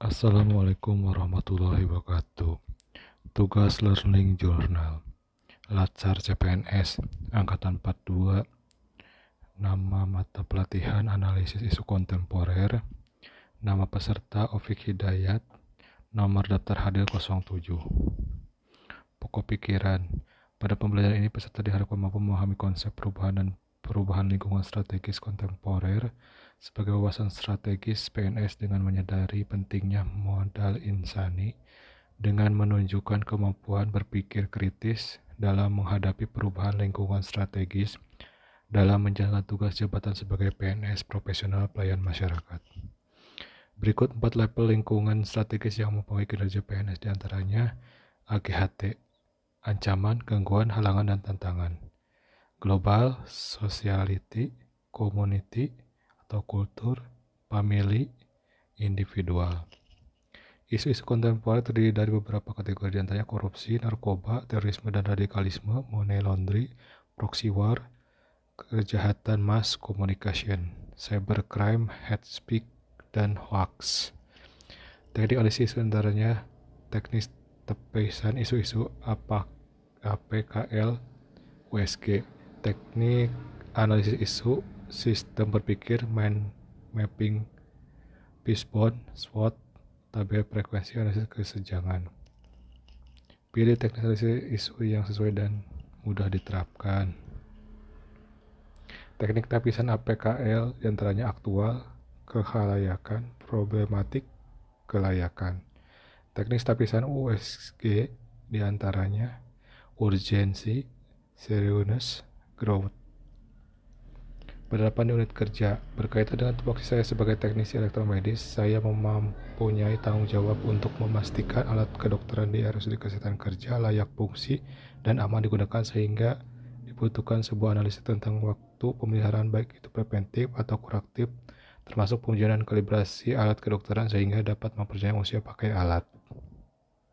Assalamualaikum warahmatullahi wabarakatuh. Tugas Learning Journal. Latsar CPNS Angkatan 42. Nama mata pelatihan analisis isu kontemporer. Nama peserta Ofik Hidayat. Nomor daftar hadir 07. Pokok pikiran. Pada pembelajaran ini peserta diharapkan mampu memahami konsep perubahan dan perubahan lingkungan strategis kontemporer sebagai wawasan strategis PNS dengan menyadari pentingnya modal insani dengan menunjukkan kemampuan berpikir kritis dalam menghadapi perubahan lingkungan strategis dalam menjalankan tugas jabatan sebagai PNS profesional pelayan masyarakat. Berikut empat level lingkungan strategis yang mempengaruhi kinerja PNS di antaranya AGHT, ancaman, gangguan, halangan, dan tantangan global, sociality, community atau kultur, family, individual. Isu-isu kontemporer terdiri dari beberapa kategori di antaranya korupsi, narkoba, terorisme dan radikalisme, money laundry, proxy war, kejahatan mass communication, cybercrime, hate speech, dan hoax. Teknik analisis antaranya teknis tepisan isu-isu apa APKL, USG, teknik analisis isu, sistem berpikir, mind mapping, fishbone, SWOT, tabel frekuensi analisis kesenjangan. Pilih teknik analisis isu yang sesuai dan mudah diterapkan. Teknik tapisan APKL di antaranya aktual, kehalayakan, problematik, kelayakan. Teknik tapisan USG di antaranya urgensi, serius, growth. Penerapan unit kerja berkaitan dengan tupoksi saya sebagai teknisi elektromedis, saya mempunyai tanggung jawab untuk memastikan alat kedokteran di RSUD Kesehatan Kerja layak fungsi dan aman digunakan sehingga dibutuhkan sebuah analisis tentang waktu pemeliharaan baik itu preventif atau kuraktif termasuk pengujian dan kalibrasi alat kedokteran sehingga dapat mempercayai usia pakai alat.